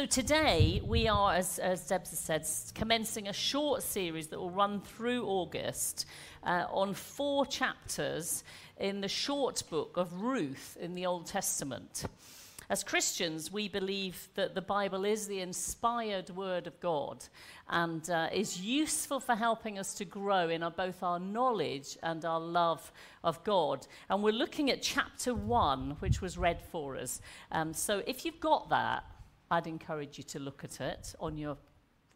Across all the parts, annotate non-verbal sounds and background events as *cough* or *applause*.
So today we are, as, as has said, commencing a short series that will run through August uh, on four chapters in the short book of Ruth in the Old Testament. As Christians, we believe that the Bible is the inspired word of God and uh, is useful for helping us to grow in our, both our knowledge and our love of God. And we're looking at chapter one, which was read for us. Um, so if you've got that, I'd encourage you to look at it on your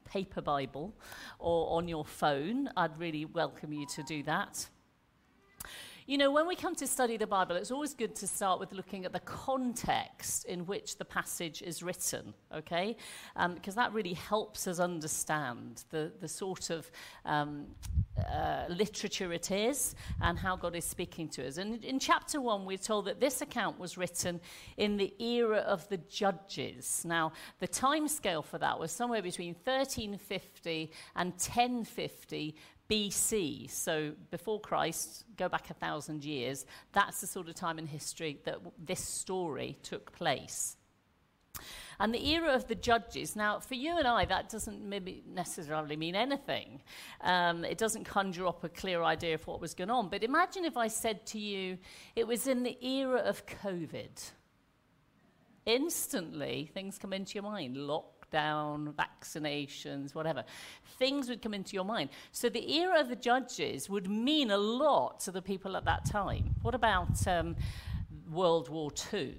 paper Bible or on your phone. I'd really welcome you to do that. You know, when we come to study the Bible, it's always good to start with looking at the context in which the passage is written, okay? Um, because that really helps us understand the, the sort of um, uh, literature it is and how God is speaking to us. And in chapter 1, we're told that this account was written in the era of the judges. Now, the time scale for that was somewhere between 1350 and 1050 BC, so before Christ, go back a thousand years, that's the sort of time in history that this story took place. And the era of the judges, now for you and I, that doesn't maybe necessarily mean anything. Um, it doesn't conjure up a clear idea of what was going on. But imagine if I said to you, it was in the era of COVID. Instantly, things come into your mind lockdown, vaccinations, whatever. Things would come into your mind. So the era of the judges would mean a lot to the people at that time. What about um, World War II?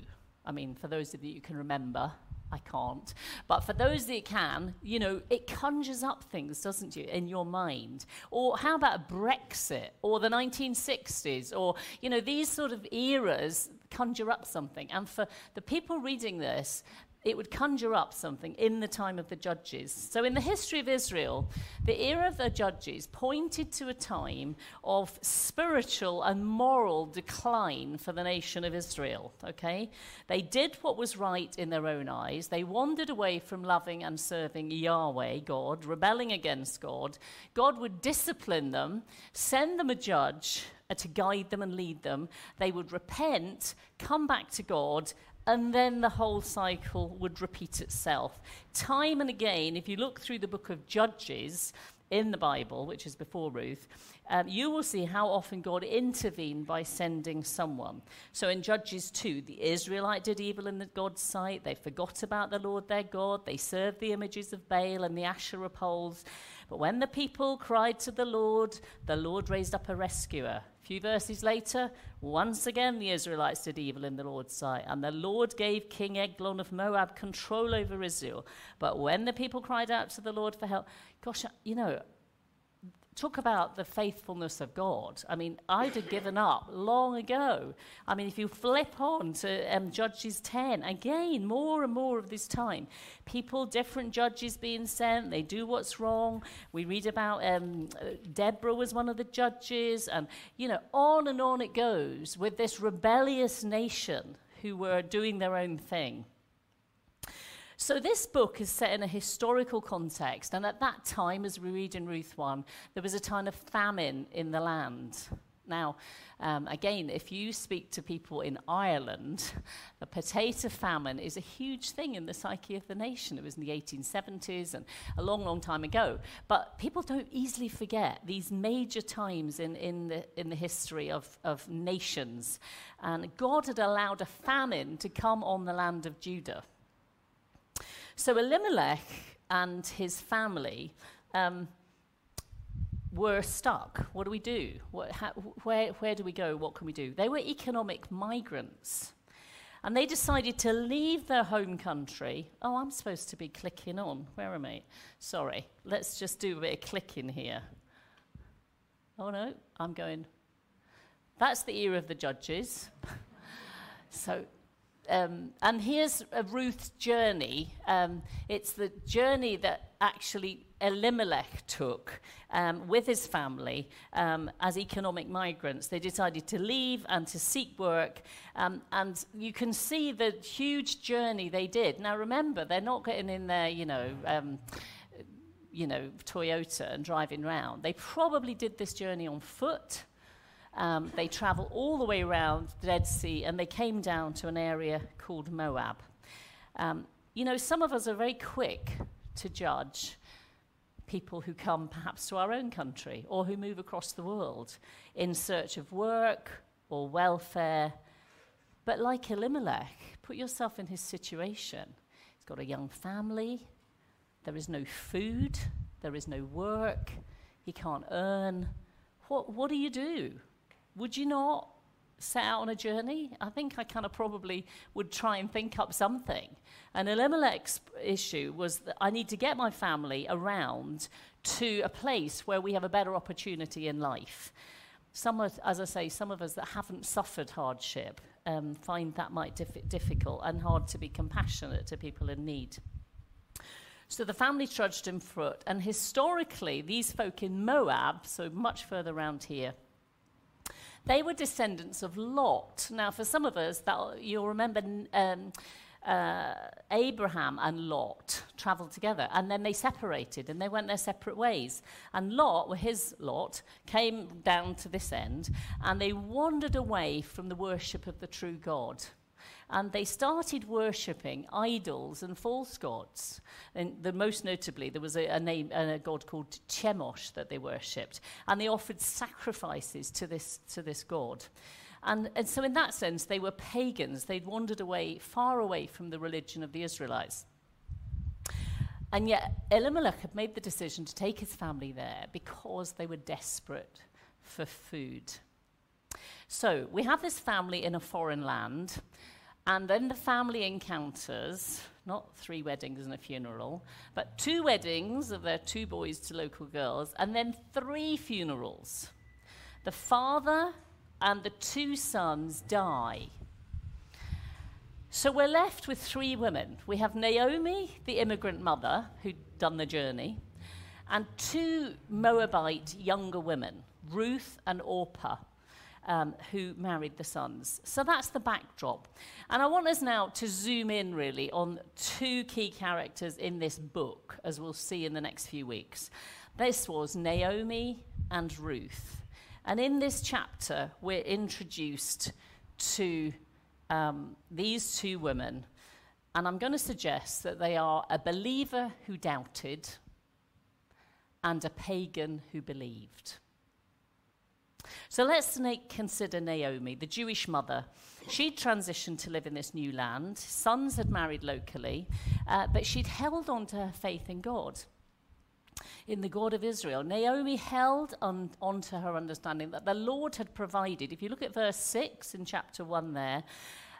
I mean, for those of you who can remember, I can't. But for those that can, you know, it conjures up things, doesn't it, in your mind? Or how about Brexit or the 1960s or, you know, these sort of eras conjure up something. And for the people reading this, it would conjure up something in the time of the judges. So, in the history of Israel, the era of the judges pointed to a time of spiritual and moral decline for the nation of Israel. Okay? They did what was right in their own eyes. They wandered away from loving and serving Yahweh, God, rebelling against God. God would discipline them, send them a judge uh, to guide them and lead them. They would repent, come back to God, and then the whole cycle would repeat itself. Time and again, if you look through the book of Judges in the Bible, which is before Ruth, um, you will see how often God intervened by sending someone. So in Judges 2, the Israelite did evil in the God's sight. They forgot about the Lord their God. They served the images of Baal and the Asherah poles. But when the people cried to the Lord, the Lord raised up a rescuer a few verses later, once again the Israelites did evil in the Lord's sight, and the Lord gave King Eglon of Moab control over Israel. But when the people cried out to the Lord for help, gosh, you know, talk about the faithfulness of God. I mean, I'd have given up long ago. I mean, if you flip on to um, Judges 10, again, more and more of this time, people, different judges being sent, they do what's wrong. We read about um, Deborah was one of the judges, and, you know, on and on it goes with this rebellious nation who were doing their own thing. So, this book is set in a historical context, and at that time, as we read in Ruth 1, there was a time of famine in the land. Now, um, again, if you speak to people in Ireland, the potato famine is a huge thing in the psyche of the nation. It was in the 1870s and a long, long time ago. But people don't easily forget these major times in, in, the, in the history of, of nations. And God had allowed a famine to come on the land of Judah. So Elimelech and his family um, were stuck. What do we do? What, how, where, where do we go? What can we do? They were economic migrants. And they decided to leave their home country. Oh, I'm supposed to be clicking on. Where am I? Sorry. Let's just do a bit of clicking here. Oh, no. I'm going. That's the ear of the judges. *laughs* so um, and here's Ruth's journey. Um, it's the journey that actually Elimelech took um, with his family um, as economic migrants. They decided to leave and to seek work. Um, and you can see the huge journey they did. Now, remember, they're not getting in there, you know um, you know, Toyota and driving around. They probably did this journey on foot. Um, they travel all the way around the Dead Sea and they came down to an area called Moab. Um, you know, some of us are very quick to judge people who come perhaps to our own country or who move across the world in search of work or welfare. But like Elimelech, put yourself in his situation. He's got a young family, there is no food, there is no work, he can't earn. What, what do you do? Would you not set out on a journey? I think I kind of probably would try and think up something. And Elimelech's issue was that I need to get my family around to a place where we have a better opportunity in life. Some, of, as I say, some of us that haven't suffered hardship um, find that might dif- difficult and hard to be compassionate to people in need. So the family trudged in foot, and historically, these folk in Moab, so much further around here, they were descendants of Lot. Now, for some of us, that you'll remember um, uh, Abraham and Lot traveled together, and then they separated and they went their separate ways. And Lot, well, his Lot, came down to this end, and they wandered away from the worship of the true God and they started worshipping idols and false gods. And the, most notably, there was a, a name, a god called Chemosh that they worshipped, and they offered sacrifices to this, to this god. And, and so, in that sense, they were pagans. They'd wandered away, far away from the religion of the Israelites. And yet, Elimelech had made the decision to take his family there because they were desperate for food. So, we have this family in a foreign land. And then the family encounters not three weddings and a funeral, but two weddings of their two boys to local girls, and then three funerals. The father and the two sons die. So we're left with three women. We have Naomi, the immigrant mother, who'd done the journey, and two Moabite younger women, Ruth and Orpah um, who married the sons. So that's the backdrop. And I want us now to zoom in really on two key characters in this book, as we'll see in the next few weeks. This was Naomi and Ruth. And in this chapter, we're introduced to um, these two women. And I'm going to suggest that they are a believer who doubted and a pagan who believed. So let's consider Naomi, the Jewish mother. She'd transitioned to live in this new land. Sons had married locally, uh, but she'd held on to her faith in God, in the God of Israel. Naomi held on, on to her understanding that the Lord had provided. If you look at verse 6 in chapter 1 there,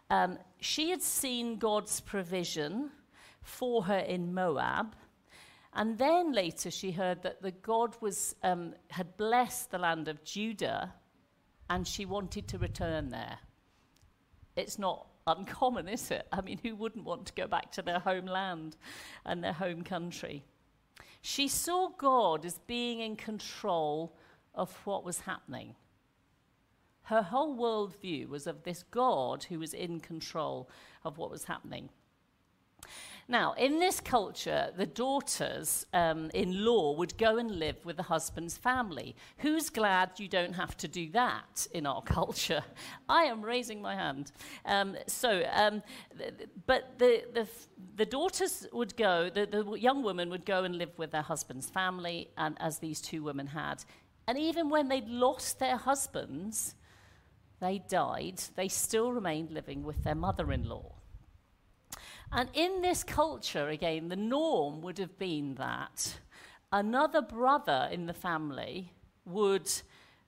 um, she had seen God's provision for her in Moab. And then later she heard that the God was, um, had blessed the land of Judah and she wanted to return there. It's not uncommon, is it? I mean, who wouldn't want to go back to their homeland and their home country? She saw God as being in control of what was happening. Her whole worldview was of this God who was in control of what was happening. Now, in this culture, the daughters um, in law would go and live with the husband's family. Who's glad you don't have to do that in our *laughs* culture? I am raising my hand. Um, so, um, but the, the, the, daughters would go, the, the young women would go and live with their husband's family, and as these two women had. And even when they'd lost their husbands, they died, they still remained living with their mother in law. And in this culture, again, the norm would have been that another brother in the family would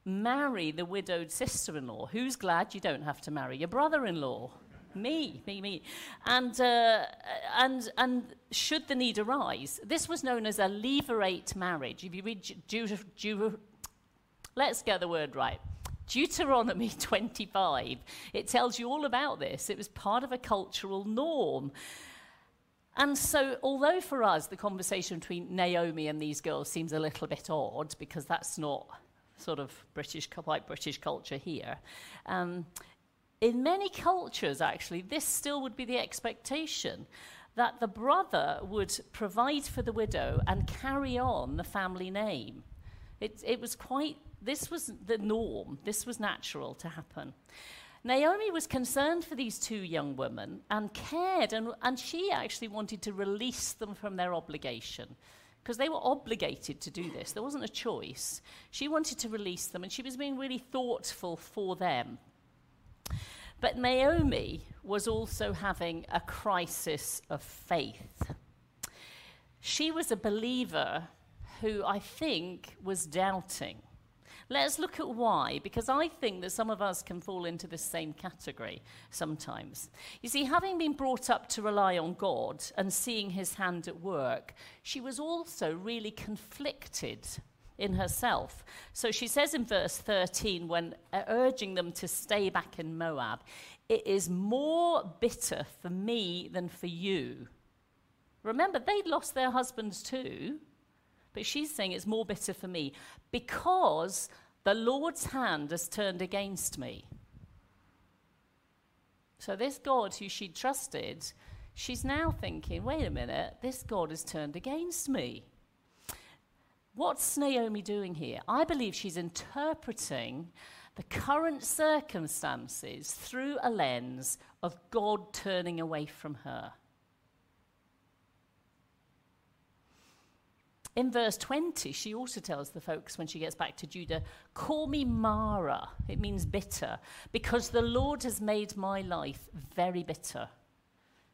marry the widowed sister in law. Who's glad you don't have to marry your brother in law? me, me, me. And, uh, and, and should the need arise, this was known as a levirate marriage. If you read, let's get the word right. Deuteronomy *laughs* 25, it tells you all about this. It was part of a cultural norm. And so, although for us the conversation between Naomi and these girls seems a little bit odd because that's not sort of British, white British culture here, um, in many cultures, actually, this still would be the expectation that the brother would provide for the widow and carry on the family name. It, it was quite this was the norm, this was natural to happen. Naomi was concerned for these two young women and cared, and, and she actually wanted to release them from their obligation because they were obligated to do this. There wasn't a choice. She wanted to release them, and she was being really thoughtful for them. But Naomi was also having a crisis of faith. She was a believer who I think was doubting. Let's look at why, because I think that some of us can fall into the same category sometimes. You see, having been brought up to rely on God and seeing his hand at work, she was also really conflicted in herself. So she says in verse 13, when uh, urging them to stay back in Moab, it is more bitter for me than for you. Remember, they'd lost their husbands too. But she's saying it's more bitter for me because the Lord's hand has turned against me. So, this God who she trusted, she's now thinking, wait a minute, this God has turned against me. What's Naomi doing here? I believe she's interpreting the current circumstances through a lens of God turning away from her. In verse 20, she also tells the folks when she gets back to Judah, Call me Mara. It means bitter, because the Lord has made my life very bitter.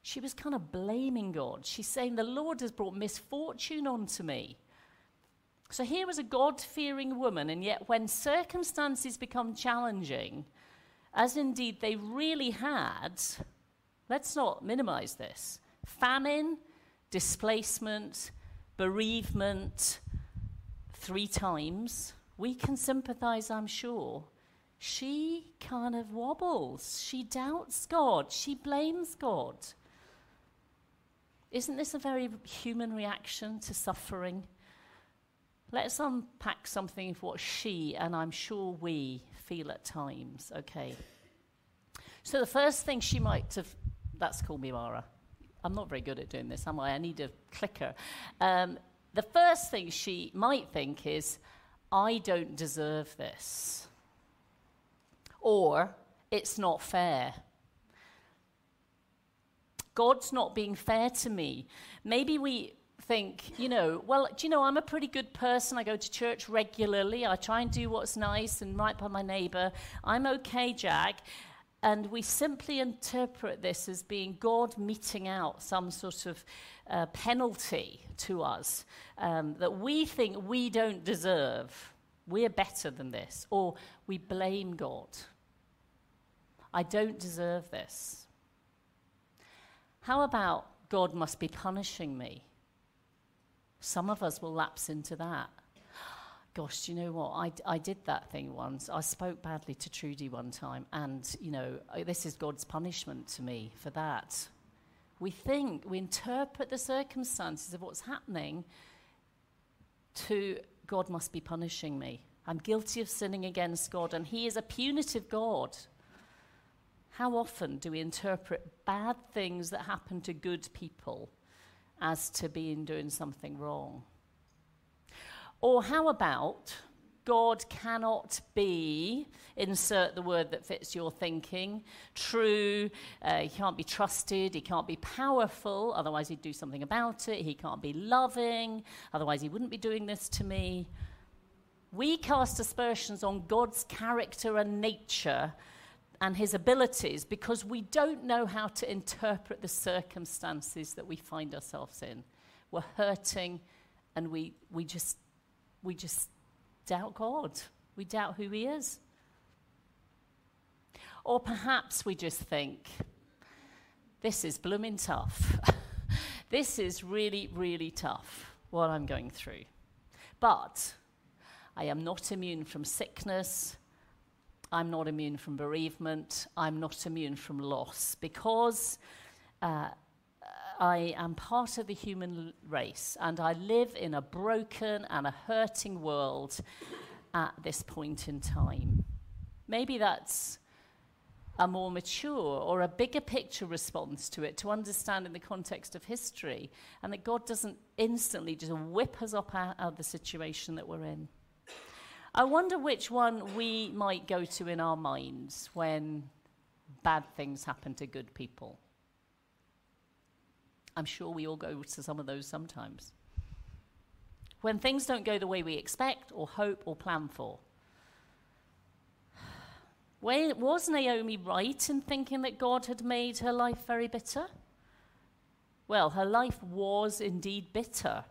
She was kind of blaming God. She's saying, The Lord has brought misfortune onto me. So here was a God fearing woman, and yet when circumstances become challenging, as indeed they really had, let's not minimize this famine, displacement, bereavement three times, we can sympathize, I'm sure. She kind of wobbles. She doubts God. She blames God. Isn't this a very human reaction to suffering? Let's unpack something of what she and I'm sure we feel at times, okay? So, the first thing she might have, that's called me Mara. I'm not very good at doing this, am I? I need a clicker. Um, the first thing she might think is, I don't deserve this. Or, it's not fair. God's not being fair to me. Maybe we think, you know, well, do you know, I'm a pretty good person. I go to church regularly. I try and do what's nice and right by my neighbor. I'm okay, Jack. And we simply interpret this as being God meting out some sort of uh, penalty to us um, that we think we don't deserve. We're better than this. Or we blame God. I don't deserve this. How about God must be punishing me? Some of us will lapse into that gosh, you know what? I, I did that thing once. I spoke badly to Trudy one time, and, you know, this is God's punishment to me for that. We think, we interpret the circumstances of what's happening to God must be punishing me. I'm guilty of sinning against God, and He is a punitive God. How often do we interpret bad things that happen to good people as to being doing something wrong? Or how about God cannot be, insert the word that fits your thinking, true, uh, he can't be trusted, he can't be powerful, otherwise he'd do something about it, he can't be loving, otherwise he wouldn't be doing this to me. We cast aspersions on God's character and nature and his abilities because we don't know how to interpret the circumstances that we find ourselves in. We're hurting and we, we just we just doubt God. We doubt who He is. Or perhaps we just think, this is blooming tough. *laughs* this is really, really tough, what I'm going through. But I am not immune from sickness. I'm not immune from bereavement. I'm not immune from loss because uh, I am part of the human race and I live in a broken and a hurting world at this point in time. Maybe that's a more mature or a bigger picture response to it to understand in the context of history and that God doesn't instantly just whip us up out of the situation that we're in. I wonder which one we might go to in our minds when bad things happen to good people. I'm sure we all go to some of those sometimes. When things don't go the way we expect or hope or plan for. Was Naomi right in thinking that God had made her life very bitter? Well, her life was indeed bitter.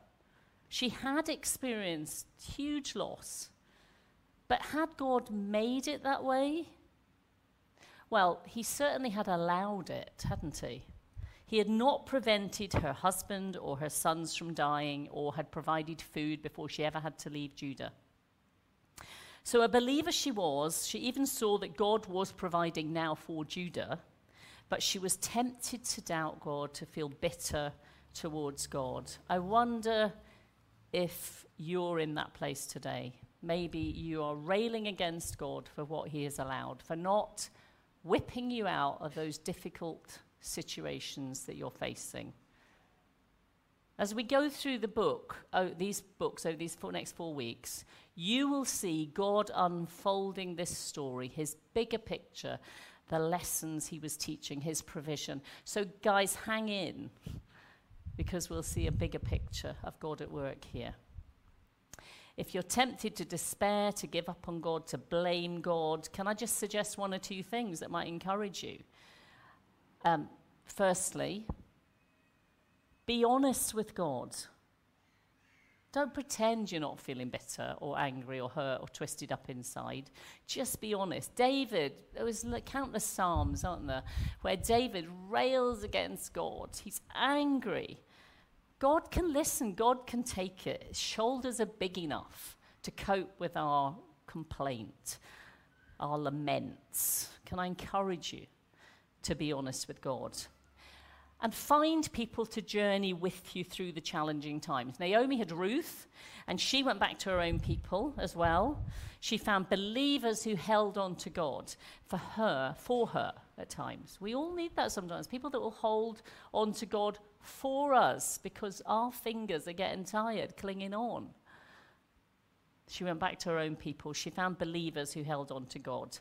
She had experienced huge loss. But had God made it that way? Well, he certainly had allowed it, hadn't he? He had not prevented her husband or her sons from dying or had provided food before she ever had to leave Judah. So, a believer she was, she even saw that God was providing now for Judah, but she was tempted to doubt God, to feel bitter towards God. I wonder if you're in that place today. Maybe you are railing against God for what He has allowed, for not whipping you out of those difficult situations that you're facing. As we go through the book, oh, these books over these four, next four weeks, you will see God unfolding this story, His bigger picture, the lessons He was teaching, His provision. So, guys, hang in because we'll see a bigger picture of God at work here. If you're tempted to despair, to give up on God, to blame God, can I just suggest one or two things that might encourage you? Um, firstly, be honest with God. Don't pretend you're not feeling bitter or angry or hurt or twisted up inside. Just be honest. David, there was countless psalms, aren't there, where David rails against God. He's angry. God can listen, God can take it. His shoulders are big enough to cope with our complaint, our laments. Can I encourage you to be honest with God? and find people to journey with you through the challenging times. Naomi had Ruth, and she went back to her own people as well. She found believers who held on to God for her, for her at times. We all need that sometimes. People that will hold on to God for us because our fingers are getting tired clinging on. She went back to her own people. She found believers who held on to God.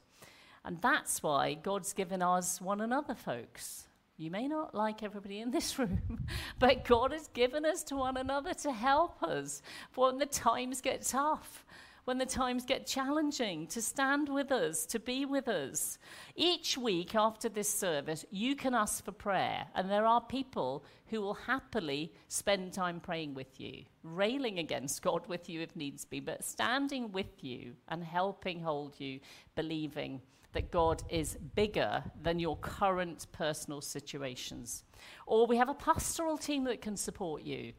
And that's why God's given us one another, folks. You may not like everybody in this *laughs* room, but God has given us to one another to help us when the times get tough, when the times get challenging, to stand with us, to be with us. Each week after this service, you can ask for prayer, and there are people who will happily spend time praying with you, railing against God with you if needs be, but standing with you and helping hold you, believing that God is bigger than your current personal situations. Or we have a pastoral team that can support you.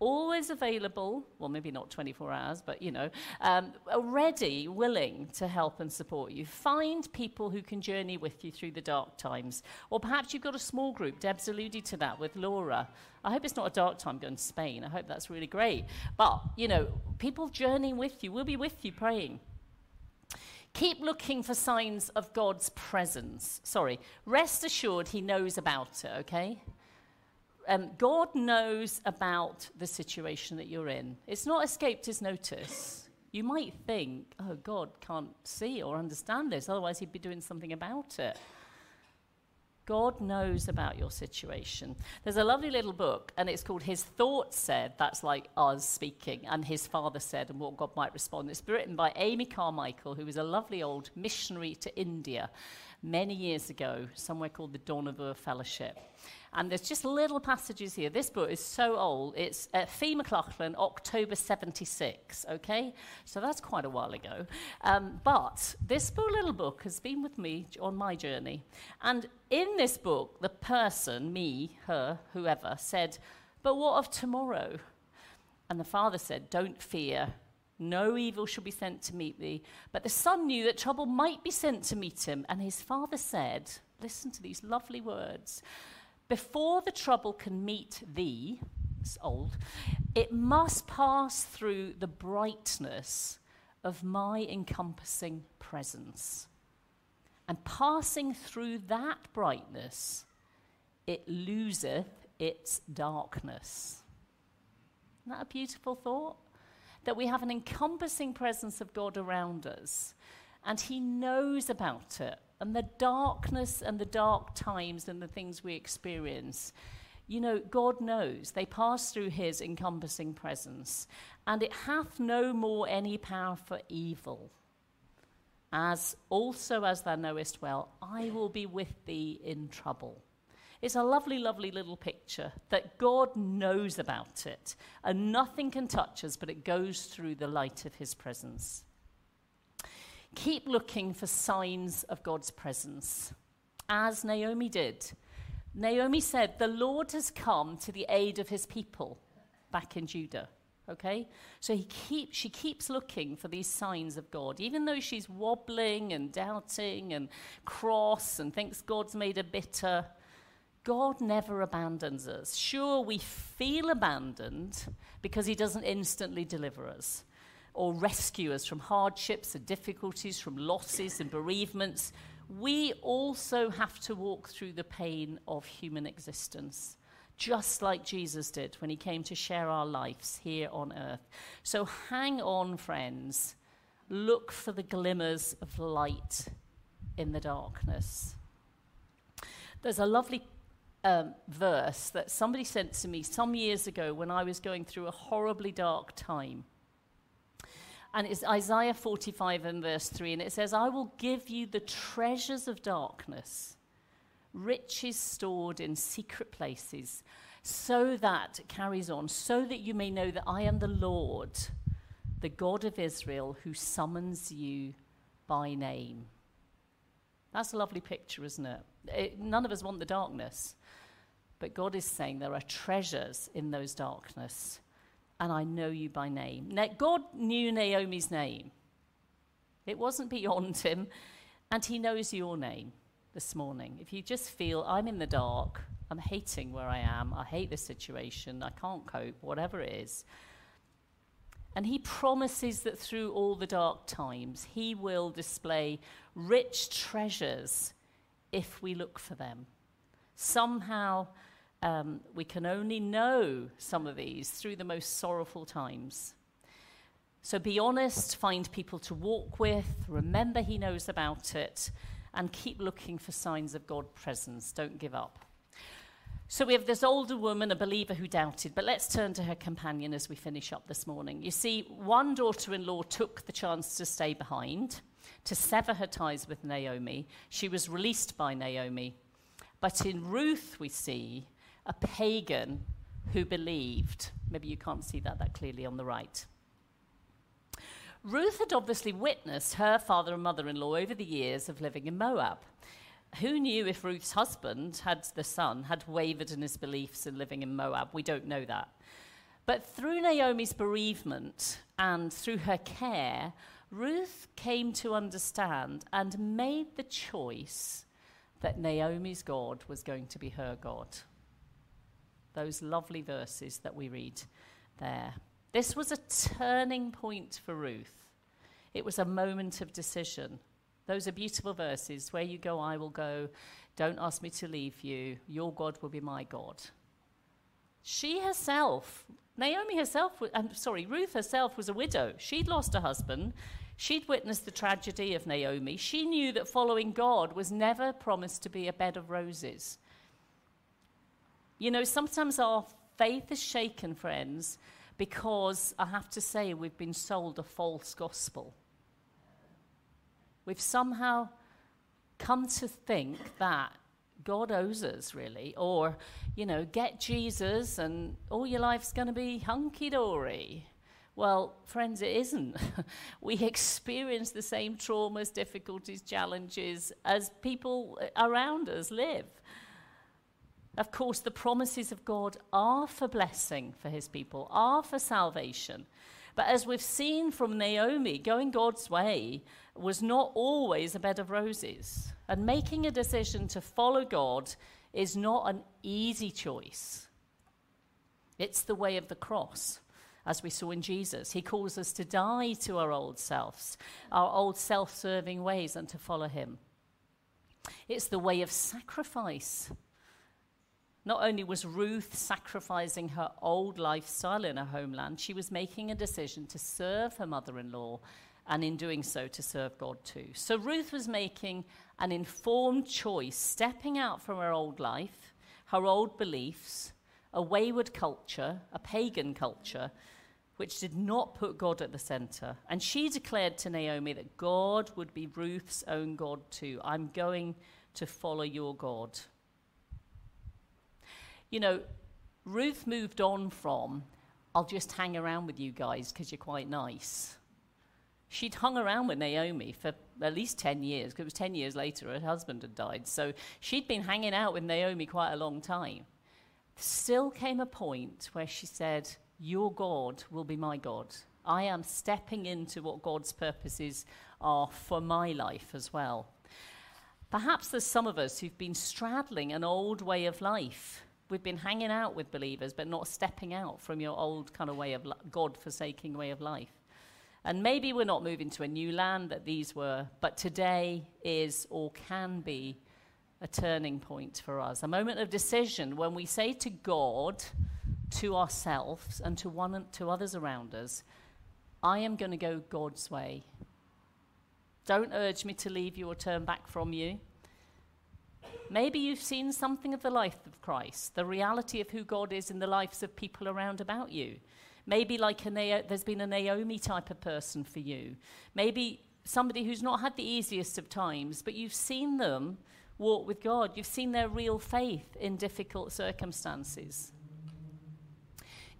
Always available, well, maybe not 24 hours, but you know, um, ready, willing to help and support you. Find people who can journey with you through the dark times. Or perhaps you've got a small group. Deb's alluded to that with Laura. I hope it's not a dark time going to Spain. I hope that's really great. But, you know, people journeying with you, we'll be with you praying. Keep looking for signs of God's presence. Sorry, rest assured He knows about it, okay? Um, God knows about the situation that you're in. It's not escaped His notice. You might think, oh, God can't see or understand this, otherwise, He'd be doing something about it. God knows about your situation. There's a lovely little book, and it's called His Thoughts Said. That's like us speaking, and His Father said, and what God might respond. It's written by Amy Carmichael, who was a lovely old missionary to India many years ago, somewhere called the Dohnavur Fellowship. And there's just little passages here. This book is so old. It's uh, Fee McLaughlin, October 76, okay? So that's quite a while ago. Um, but this little book has been with me on my journey. And in this book, the person, me, her, whoever, said, But what of tomorrow? And the father said, Don't fear. No evil shall be sent to meet thee. But the son knew that trouble might be sent to meet him. And his father said, Listen to these lovely words. Before the trouble can meet thee, it's old, it must pass through the brightness of my encompassing presence. And passing through that brightness, it loseth its darkness. Isn't that a beautiful thought? That we have an encompassing presence of God around us. And He knows about it. And the darkness and the dark times and the things we experience, you know, God knows. They pass through His encompassing presence. And it hath no more any power for evil. As also as thou knowest well, I will be with thee in trouble. It's a lovely, lovely little picture that God knows about it, and nothing can touch us, but it goes through the light of his presence. Keep looking for signs of God's presence, as Naomi did. Naomi said, The Lord has come to the aid of his people back in Judah. Okay? So he keep, she keeps looking for these signs of God, even though she's wobbling and doubting and cross and thinks God's made her bitter. God never abandons us. Sure, we feel abandoned because He doesn't instantly deliver us or rescue us from hardships and difficulties, from losses and bereavements. We also have to walk through the pain of human existence, just like Jesus did when He came to share our lives here on earth. So hang on, friends. Look for the glimmers of light in the darkness. There's a lovely um, verse that somebody sent to me some years ago when I was going through a horribly dark time. And it's Isaiah 45 and verse 3, and it says, I will give you the treasures of darkness, riches stored in secret places, so that, carries on, so that you may know that I am the Lord, the God of Israel, who summons you by name. That's a lovely picture, isn't it? it? None of us want the darkness. But God is saying there are treasures in those darkness, and I know you by name. Now, God knew Naomi's name, it wasn't beyond him, and He knows your name this morning. If you just feel, I'm in the dark, I'm hating where I am, I hate this situation, I can't cope, whatever it is. And he promises that through all the dark times, he will display rich treasures if we look for them. Somehow, um, we can only know some of these through the most sorrowful times. So be honest, find people to walk with, remember He knows about it, and keep looking for signs of God's presence. Don't give up. So we have this older woman, a believer who doubted, but let's turn to her companion as we finish up this morning. You see, one daughter in law took the chance to stay behind, to sever her ties with Naomi. She was released by Naomi. But in Ruth, we see a pagan who believed. Maybe you can't see that that clearly on the right. Ruth had obviously witnessed her father and mother in law over the years of living in Moab. Who knew if Ruth's husband, had the son, had wavered in his beliefs in living in Moab? We don't know that. But through Naomi's bereavement and through her care, Ruth came to understand and made the choice that Naomi's God was going to be her God those lovely verses that we read there. This was a turning point for Ruth. It was a moment of decision. Those are beautiful verses. Where you go, I will go. Don't ask me to leave you. Your God will be my God. She herself, Naomi herself, I'm sorry, Ruth herself was a widow. She'd lost a husband. She'd witnessed the tragedy of Naomi. She knew that following God was never promised to be a bed of roses. You know, sometimes our faith is shaken, friends, because I have to say we've been sold a false gospel. We've somehow come to think that God owes us, really, or, you know, get Jesus and all your life's going to be hunky dory. Well, friends, it isn't. *laughs* we experience the same traumas, difficulties, challenges as people around us live. Of course, the promises of God are for blessing for his people, are for salvation. But as we've seen from Naomi, going God's way was not always a bed of roses. And making a decision to follow God is not an easy choice. It's the way of the cross, as we saw in Jesus. He calls us to die to our old selves, our old self serving ways, and to follow him. It's the way of sacrifice not only was Ruth sacrificing her old lifestyle in her homeland, she was making a decision to serve her mother in law and in doing so to serve God too. So Ruth was making an informed choice, stepping out from her old life, her old beliefs, a wayward culture, a pagan culture, which did not put God at the center. And she declared to Naomi that God would be Ruth's own God too. I'm going to follow your God. You know, Ruth moved on from, I'll just hang around with you guys because you're quite nice. She'd hung around with Naomi for at least 10 years, because it was 10 years later her husband had died. So she'd been hanging out with Naomi quite a long time. Still came a point where she said, Your God will be my God. I am stepping into what God's purposes are for my life as well. Perhaps there's some of us who've been straddling an old way of life We've been hanging out with believers, but not stepping out from your old kind of way of li- God forsaking way of life. And maybe we're not moving to a new land that these were, but today is or can be a turning point for us, a moment of decision when we say to God, to ourselves, and to one to others around us, I am going to go God's way. Don't urge me to leave you or turn back from you. Maybe you've seen something of the life of Christ, the reality of who God is in the lives of people around about you. Maybe like a there's been a Naomi type of person for you. Maybe somebody who's not had the easiest of times, but you've seen them walk with God. You've seen their real faith in difficult circumstances.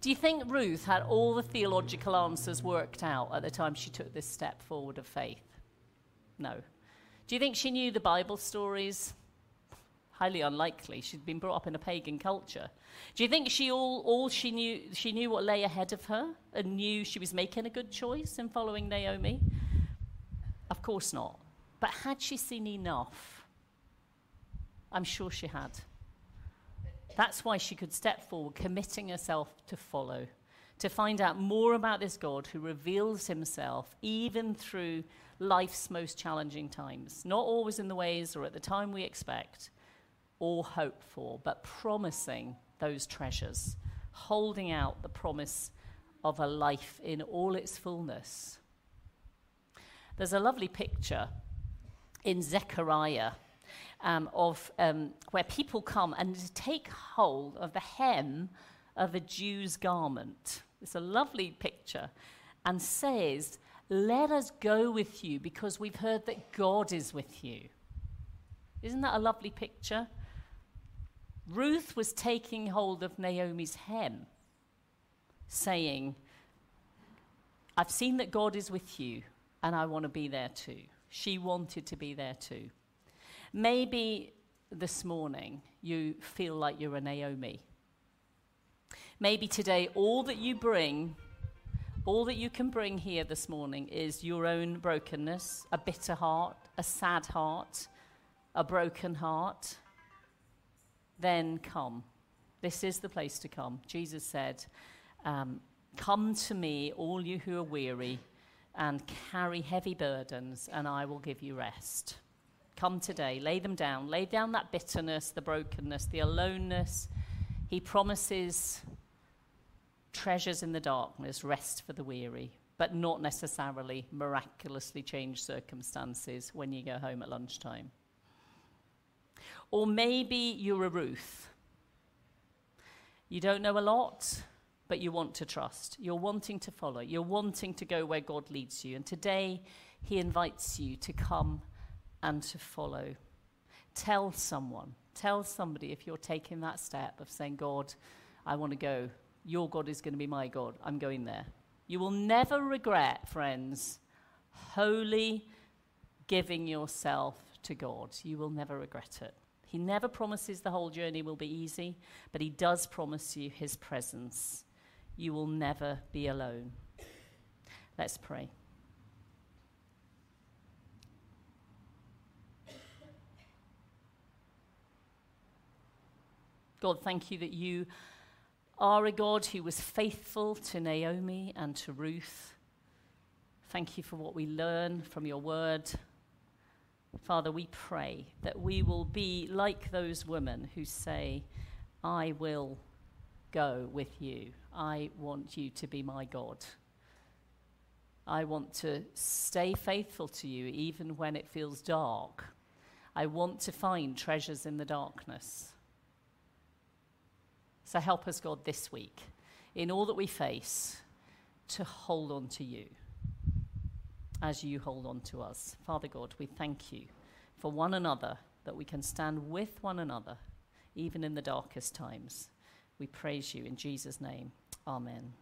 Do you think Ruth had all the theological answers worked out at the time she took this step forward of faith? No. Do you think she knew the Bible stories? Highly unlikely. She'd been brought up in a pagan culture. Do you think she all, all she knew she knew what lay ahead of her and knew she was making a good choice in following Naomi? Of course not. But had she seen enough? I'm sure she had. That's why she could step forward, committing herself to follow, to find out more about this God who reveals himself even through life's most challenging times. Not always in the ways or at the time we expect, or hope for, but promising those treasures, holding out the promise of a life in all its fullness. There's a lovely picture in Zechariah um, of um, where people come and take hold of the hem of a Jew's garment. It's a lovely picture and says, Let us go with you because we've heard that God is with you. Isn't that a lovely picture? Ruth was taking hold of Naomi's hem, saying, I've seen that God is with you, and I want to be there too. She wanted to be there too. Maybe this morning you feel like you're a Naomi. Maybe today all that you bring, all that you can bring here this morning is your own brokenness, a bitter heart, a sad heart, a broken heart then come. This is the place to come. Jesus said, um, Come to me, all you who are weary and carry heavy burdens, and I will give you rest. Come today, lay them down. Lay down that bitterness, the brokenness, the aloneness. He promises treasures in the darkness, rest for the weary, but not necessarily miraculously changed circumstances when you go home at lunchtime. Or maybe you're a Ruth. You don't know a lot, but you want to trust. You're wanting to follow. You're wanting to go where God leads you. And today, He invites you to come and to follow. Tell someone, tell somebody if you're taking that step of saying, God, I want to go. Your God is going to be my God. I'm going there. You will never regret, friends, wholly giving yourself to God. You will never regret it. He never promises the whole journey will be easy, but He does promise you His presence. You will never be alone. Let's pray. God, thank you that you are a God who was faithful to Naomi and to Ruth. Thank you for what we learn from your word. Father, we pray that we will be like those women who say, I will go with you. I want you to be my God. I want to stay faithful to you even when it feels dark. I want to find treasures in the darkness. So help us, God, this week, in all that we face, to hold on to you as you hold on to us. Father God, we thank you for one another, that we can stand with one another, even in the darkest times. We praise you in Jesus' name. Amen.